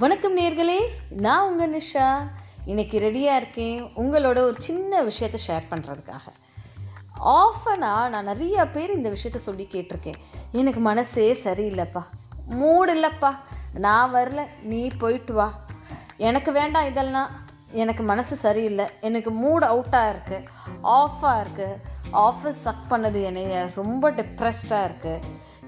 வணக்கம் நேர்களே நான் உங்கள் நிஷா. இன்றைக்கி ரெடியாக இருக்கேன். உங்களோட ஒரு சின்ன விஷயத்த ஷேர் பண்ணுறதுக்காக ஆஃபனாக நான் நிறையா பேர் இந்த விஷயத்த சொல்லி கேட்டிருக்கேன். எனக்கு மனசே சரியில்லைப்பா. மூடு இல்லைப்பா. நான் வரல. நீ போயிட்டு வா. எனக்கு வேண்டாம் இதெல்லாம். எனக்கு மனசு சரியில்லை. எனக்கு மூட் அவுட்டாக இருக்குது ஆஃபாக இருக்குது ஆஃபீஸ் சக் பண்ணது என்னைய ரொம்ப டிப்ரெஸ்டாக இருக்குது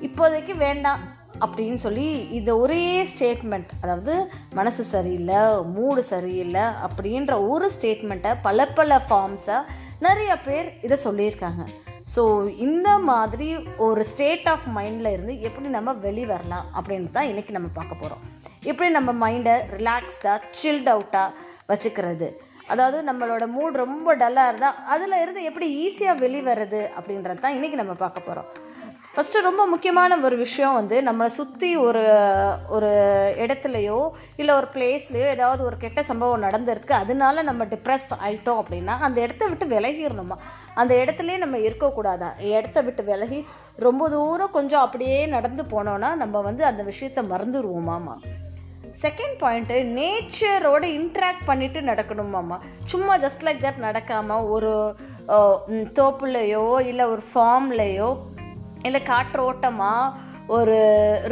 இப்போதைக்கு வேண்டாம். அப்படின்னு சொல்லி இந்த ஒரே ஸ்டேட்மெண்ட் அதாவது மனசு சரியில்லை மூடு சரியில்லை அப்படின்ற ஒரு ஸ்டேட்மெண்ட்டை பல பல ஃபார்ம்ஸை நிறைய பேர் இதை சொல்லியிருக்காங்க. ஸோ இந்த மாதிரி ஒரு ஸ்டேட் ஆஃப் மைண்டில் இருந்து எப்படி நம்ம வெளி வரலாம் அப்படின்னு தான் இன்றைக்கி நம்ம பார்க்க போகிறோம் எப்படி நம்ம மைண்டை ரிலாக்ஸ்டாக சில்ட் அவுட்டாக வச்சுக்கிறது? அதாவது நம்மளோட மூட் ரொம்ப டல்லாக இருந்தால் அதில் இருந்து எப்படி ஈஸியாக வெளிவரது அப்படின்றது தான் இன்றைக்கி நம்ம பார்க்க போகிறோம் ஃபஸ்ட்டு ரொம்ப முக்கியமான ஒரு விஷயம் வந்து நம்மளை சுற்றி ஒரு ஒரு இடத்துலையோ இல்லை ஒரு பிளேஸ்லையோ ஏதாவது ஒரு கெட்ட சம்பவம் நடந்துருக்கு அதனால நம்ம டிப்ரெஸ்ட் ஆகிட்டோம் அப்படின்னா அந்த இடத்த விட்டு விலகிடணுமா? அந்த இடத்துலையே நம்ம இருக்கக்கூடாதா? இடத்த விட்டு விலகி ரொம்ப தூரம் கொஞ்சம் அப்படியே நடந்து போனோன்னா நம்ம வந்து அந்த விஷயத்த மறந்துடுவோமாமா? செகண்ட் பாயிண்ட்டு நேச்சரோட இன்ட்ராக்ட் பண்ணிவிட்டு நடக்கணுமாம்மா சும்மா ஜஸ்ட் லைக் தட் நடக்காமல் ஒரு தோப்புலையோ இல்லை ஒரு ஃபார்ம்லேயோ இல்லை காற்றோட்டமா ஒரு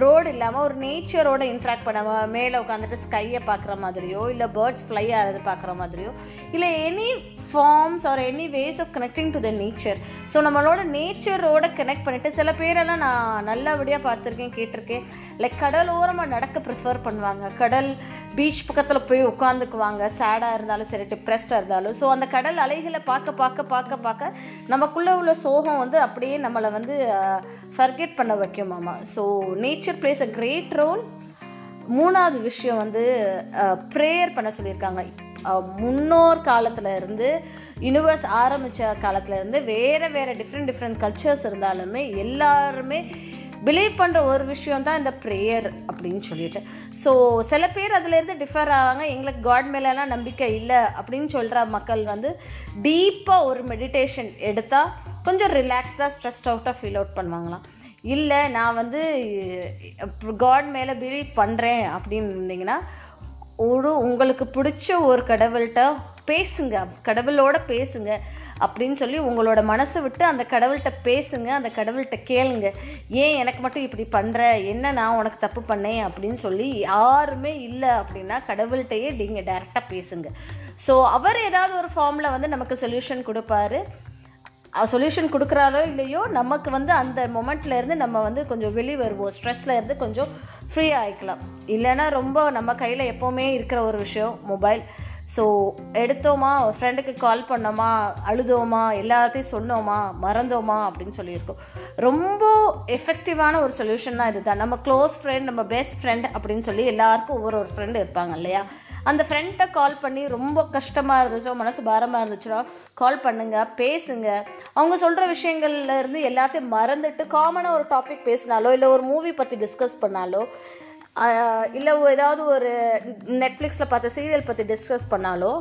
ரோடு இல்லாமல் ஒரு நேச்சரோட இன்ட்ராக்ட் பண்ணாமல் மேலே உட்காந்துட்டு ஸ்கையை பார்க்குற மாதிரியோ இல்லை பேர்ட்ஸ் ஃப்ளை ஆகிறது பார்க்குற மாதிரியோ இல்லை any forms or any ways of connecting to the nature so நம்மளோட நேச்சரோட கனெக்ட் பண்ணிவிட்டு சில பேரெல்லாம் நான் நல்லபடியாக பார்த்துருக்கேன் கேட்டிருக்கேன். லைக் கடல் ஓரமாக நடக்க ப்ரிஃபர் பண்ணுவாங்க. கடல் பீச் பக்கத்தில் போய் உட்காந்துக்குவாங்க சேடாக இருந்தாலும் சரி டிப்ரெஸ்டாக இருந்தாலும். ஸோ அந்த கடல் அலைகளை பார்க்க பார்க்க பார்க்க பார்க்க நமக்குள்ளே உள்ள சோகம் வந்து அப்படியே நம்மளை வந்து ஃபர்கெட் பண்ண வைக்கும் மாமா. So nature plays a great role மூணாவது விஷயம் வந்து ப்ரேயர் பண்ண சொல்லியிருக்காங்க. முன்னோர் காலத்தில் இருந்து யூனிவர்ஸ் ஆரம்பித்த காலத்தில் இருந்து வேறு வேறு டிஃப்ரெண்ட் டிஃப்ரெண்ட் கல்ச்சர்ஸ் இருந்தாலுமே எல்லாருமே பிலீவ் பண்ணுற ஒரு விஷயம் தான் இந்த ப்ரேயர் அப்படின்னு சொல்லிட்டு. ஸோ சில பேர் அதுலேருந்து டிஃபர் ஆவாங்க. எங்களுக்கு காட் மேலெலாம் நம்பிக்கை இல்லை அப்படின்னு சொல்கிற மக்கள் வந்து டீப்பாக ஒரு மெடிடேஷன் எடுத்தால் கொஞ்சம் ரிலாக்ஸ்டாக ஸ்ட்ரெஸ்ட் அவுட்டாக ஃபீல் அவுட் பண்ணுவாங்களாம். இல்லை நான் வந்து காட் மேலே பிலீவ் பண்ணுறேன் அப்படின்னு இருந்தீங்கன்னா ஒரு உங்களுக்கு பிடிச்ச ஒரு கடவுள்கிட்ட பேசுங்க. கடவுளோட பேசுங்க அப்படின்னு சொல்லி உங்களோட மனசை விட்டு அந்த கடவுள்கிட்ட பேசுங்க அந்த கடவுள்கிட்ட கேளுங்க. ஏன் எனக்கு மட்டும் இப்படி பண்ணுற என்ன நான் உனக்கு தப்பு பண்ணேன் அப்படின்னு சொல்லி யாருமே இல்லை அப்படின்னா கடவுள்கிட்டயே நீங்கள் டேரெக்டாக பேசுங்க. ஸோ அவர் ஏதாவது ஒரு ஃபார்மில் வந்து நமக்கு சொல்யூஷன் கொடுப்பாரு. சொல்யூஷன் கொடுக்குறாலோ இல்லையோ நமக்கு வந்து அந்த மொமெண்ட்லேருந்து நம்ம வந்து கொஞ்சம் வெளியே வருவோம். ஸ்ட்ரெஸ்ல இருந்து கொஞ்சம் ஃப்ரீ ஆகிக்கலாம் இல்லைன்னா ரொம்ப நம்ம கையில் எப்போவுமே இருக்கிற ஒரு விஷயம் மொபைல் ஸோ எடுத்தோமா? ஒரு ஃப்ரெண்டுக்கு கால் பண்ணோமா? அழுதோமா? எல்லாத்தையும் சொன்னோமா? மறந்தோமா? அப்படின்னு சொல்லியிருக்கோம். ரொம்ப எஃபெக்டிவான ஒரு சொல்யூஷன் தான் இதுதான். நம்ம க்ளோஸ் ஃப்ரெண்ட் நம்ம பெஸ்ட் ஃப்ரெண்ட் அப்படின்னு சொல்லி எல்லாருக்கும் ஒவ்வொரு ஒரு ஃப்ரெண்டு இருப்பாங்க இல்லையா? அந்த ஃப்ரெண்ட்டை கால் பண்ணி ரொம்ப கஷ்டமாக இருந்துச்சோ மனசு பாரமாக இருந்துச்சோ கால் பண்ணுங்க பேசுங்க. அவங்க சொல்கிற விஷயங்கள்லேருந்து எல்லாத்தையும் மறந்துட்டு காமனாக ஒரு டாபிக் பேசினாலோ இல்லை ஒரு மூவி பற்றி டிஸ்கஸ் பண்ணாலோ இல்லை ஏதாவது ஒரு நெட்ஃப்ளிக்ஸில் பார்த்த சீரியல் பற்றி டிஸ்கஸ் பண்ணாலோ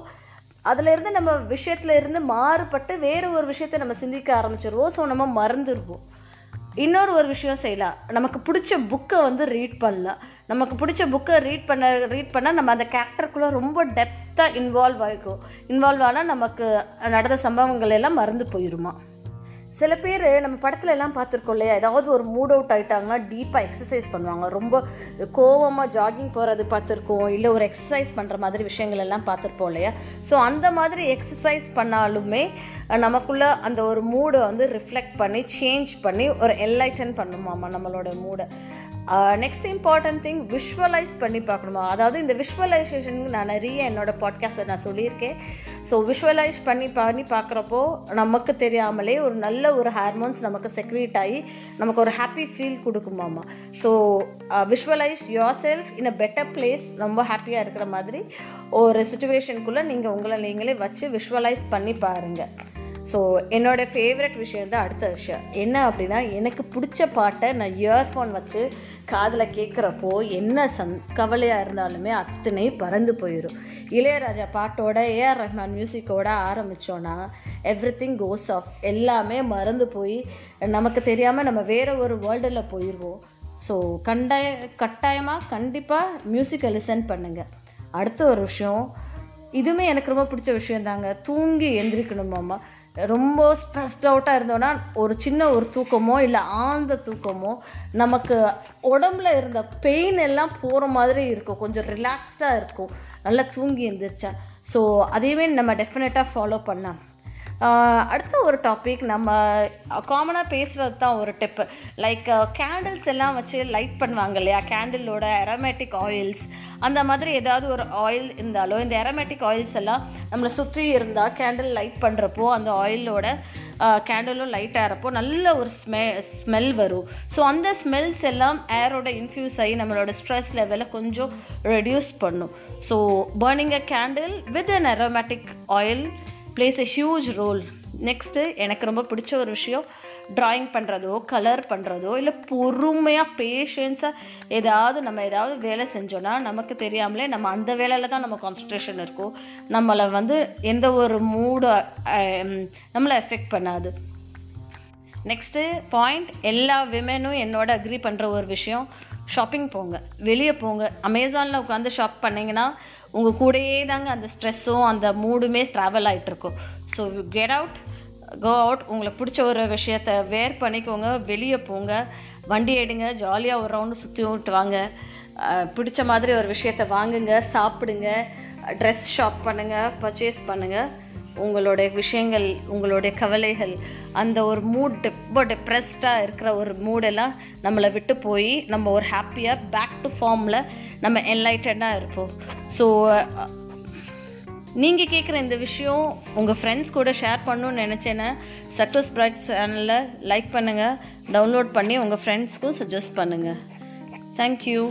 அதிலிருந்து நம்ம விஷயத்துல இருந்து மாறுபட்டு வேறு ஒரு விஷயத்த நம்ம சிந்திக்க ஆரம்பிச்சிருவோம். ஸோ நம்ம மறந்துடுவோம் இன்னொரு ஒரு விஷயம் செய்யலாம். நமக்கு பிடிச்ச புக்கை வந்து ரீட் பண்ணலாம். நமக்கு பிடிச்ச புக்கை ரீட் பண்ண ரீட் பண்ணால் நம்ம அந்த கேரக்டருக்குள்ளே ரொம்ப டெப்த்தாக இன்வால்வ் ஆகிக்கும் இன்வால்வ் ஆனால் நமக்கு நடந்த சம்பவங்கள் எல்லாம் மறந்து போயிடுமா சில பேர் நம்ம படத்துல எல்லாம் பார்த்துருக்கோம் இல்லையா? ஏதாவது ஒரு மூட் அவுட் ஆகிட்டாங்கன்னா டீப்பாக எக்ஸசைஸ் பண்ணுவாங்க. ரொம்ப கோவமாக ஜாகிங் போகிறது பார்த்துருக்கோம். இல்லை ஒரு எக்ஸசைஸ் பண்ணுற மாதிரி விஷயங்கள் எல்லாம் பார்த்துருப்போம் இல்லையா? ஸோ அந்த மாதிரி எக்ஸசைஸ் பண்ணாலுமே நமக்குள்ளே அந்த ஒரு மூடை வந்து ரிஃப்ளெக்ட் பண்ணி சேஞ்ச் பண்ணி ஒரு என்லைட்டன் பண்ணுமாமா நம்மளோட மூடை நெக்ஸ்ட் இம்பார்ட்டன்ட் திங் விஷுவலைஸ் பண்ணி பார்க்கணுமா? அதாவது இந்த விஷுவலைசேஷனுக்கு நான் நிறைய என்னோட பாட்காஸ்ட்டில் நான் சொல்லியிருக்கேன். ஸோ விஷுவலைஸ் பண்ணி பண்ணி பார்க்குறப்போ நமக்கு தெரியாமலே ஒரு நல்ல ஒரு ஹார்மோன்ஸ் நமக்கு செக்ரீட் ஆகி நமக்கு ஒரு happy feel கொடுக்குமாமா? So visualise yourself in a better place ரொம்ப ஹாப்பியாக இருக்கிற மாதிரி ஒரு சுச்சுவேஷனுக்குள்ளே நீங்கள் உங்களை நீங்களே வச்சு விஷுவலைஸ் பண்ணி பாருங்கள் ஸோ என்னோட ஃபேவரட் விஷயம் தான் அடுத்த விஷயம். என்ன அப்படின்னா எனக்கு பிடிச்ச பாட்டை நான் இயர்ஃபோன் வச்சு காதில் கேட்குறப்போ என்ன சந் கவலையாக இருந்தாலுமே அத்தனை பறந்து போயிடும் இளையராஜா பாட்டோட ஏஆர் ரஹ்மான் மியூசிக்கோட ஆரம்பித்தோன்னா எவ்ரி திங் கோஸ் ஆஃப் எல்லாமே மறந்து போய் நமக்கு தெரியாமல் நம்ம வேறு ஒரு வேர்ல்டில் போயிடுவோம் ஸோ கண்டாய கட்டாயமாக கண்டிப்பாக மியூசிக்கை லிசன் பண்ணுங்கள் அடுத்த ஒரு விஷயம் இதுவுமே எனக்கு ரொம்ப பிடிச்ச விஷயம் தாங்க தூங்கி எந்திரிக்கணுமாம்மா ரொம்ப ஸ்ட்ரெஸ்ட் அவுட்டாக இருந்தோன்னா ஒரு சின்ன ஒரு தூக்கமோ இல்லை ஆழ்ந்த தூக்கமோ நமக்கு உடம்புல இருந்த பெயின் எல்லாம் போகிற மாதிரி இருக்கும். கொஞ்சம் ரிலாக்ஸ்டாக இருக்கும். நல்லா தூங்கி எழுந்திரிச்சா ஸோ அதையுமே நம்ம டெஃபினட்டாக ஃபாலோ பண்ணலாம். அடுத்த ஒரு டாபிக் நம்ம காமனாக பேசுகிறது தான் ஒரு டிப்பு லைக் கேண்டில்ஸ் எல்லாம் வச்சு லைட் பண்ணுவாங்க இல்லையா? கேண்டிலோட அரோமேட்டிக் ஆயில்ஸ் அந்த மாதிரி ஏதாவது ஒரு ஆயில் இருந்தாலோ இந்த அரோமேட்டிக் ஆயில்ஸ் எல்லாம் நம்மளை சுற்றி இருந்தால் கேண்டில் லைட் பண்ணுறப்போ அந்த ஆயிலோட கேண்டிலும் லைட் ஆகிறப்போ நல்ல ஒரு ஸ்மெ ஸ்மெல் வரும். ஸோ அந்த ஸ்மெல்ஸ் எல்லாம் ஏரோட இன்ஃப்யூஸ் ஆகி நம்மளோட ஸ்ட்ரெஸ் லெவலை கொஞ்சம் ரெடியூஸ் பண்ணும். So burning a candle with an aromatic oil plays a huge role next எனக்கு ரொம்ப பிடிச்ச ஒரு விஷயம் ட்ராயிங் பண்ணுறதோ கலர் பண்ணுறதோ இல்லை பொறுமையாக பேஷன்ஸாக ஏதாவது நம்ம ஏதாவது வேலை செஞ்சோன்னா நமக்கு தெரியாமலே நம்ம அந்த வேலையில் தான் நம்ம கான்சன்ட்ரேஷன் இருக்கும். நம்மளை வந்து எந்த ஒரு மூடு நம்மளை எஃபெக்ட் பண்ணாது. நெக்ஸ்ட்டு பாயிண்ட் எல்லா விமெனும் என்னோட அக்ரி பண்ணுற ஒரு விஷயம் ஷாப்பிங் போங்க. வெளியே போங்க. அமேசானில் உட்காந்து ஷாப் பண்ணிங்கன்னா உங்கள் கூடயே தாங்க அந்த ஸ்ட்ரெஸ்ஸும் அந்த மூடுமே travel ஆகிட்டுருக்கும் so get out go out உங்களுக்கு பிடிச்ச ஒரு விஷயத்த வேர் பண்ணிக்கோங்க. வெளியே போங்க. வண்டி எடுங்க. ஜாலியாக ஒரு ரவுண்டு சுற்றி விட்டு வாங்க. பிடிச்ச மாதிரி ஒரு விஷயத்த வாங்குங்க. சாப்பிடுங்க. ட்ரெஸ் ஷாப் பண்ணுங்கள் பர்ச்சேஸ் பண்ணுங்கள் உங்களுடைய விஷயங்கள் உங்களுடைய கவலைகள் அந்த ஒரு மூட் ரொம்ப டிப்ரெஸ்டாக இருக்கிற ஒரு மூடெல்லாம் நம்மளை விட்டு போய் நம்ம ஒரு ஹாப்பியாக பேக் டு ஃபார்மில் நம்ம என்லைட்டடாக இருப்போம். ஸோ நீங்கள் கேட்குற இந்த விஷயம் உங்கள் ஃப்ரெண்ட்ஸ் கூட ஷேர் பண்ணணும்னு நினச்சேன்னா சக்ஸஸ் பிரைட் சேனலில் லைக் பண்ணுங்கள் டவுன்லோட் பண்ணி உங்கள் ஃப்ரெண்ட்ஸ்க்கும் சஜஸ்ட் பண்ணுங்கள் தேங்க்யூ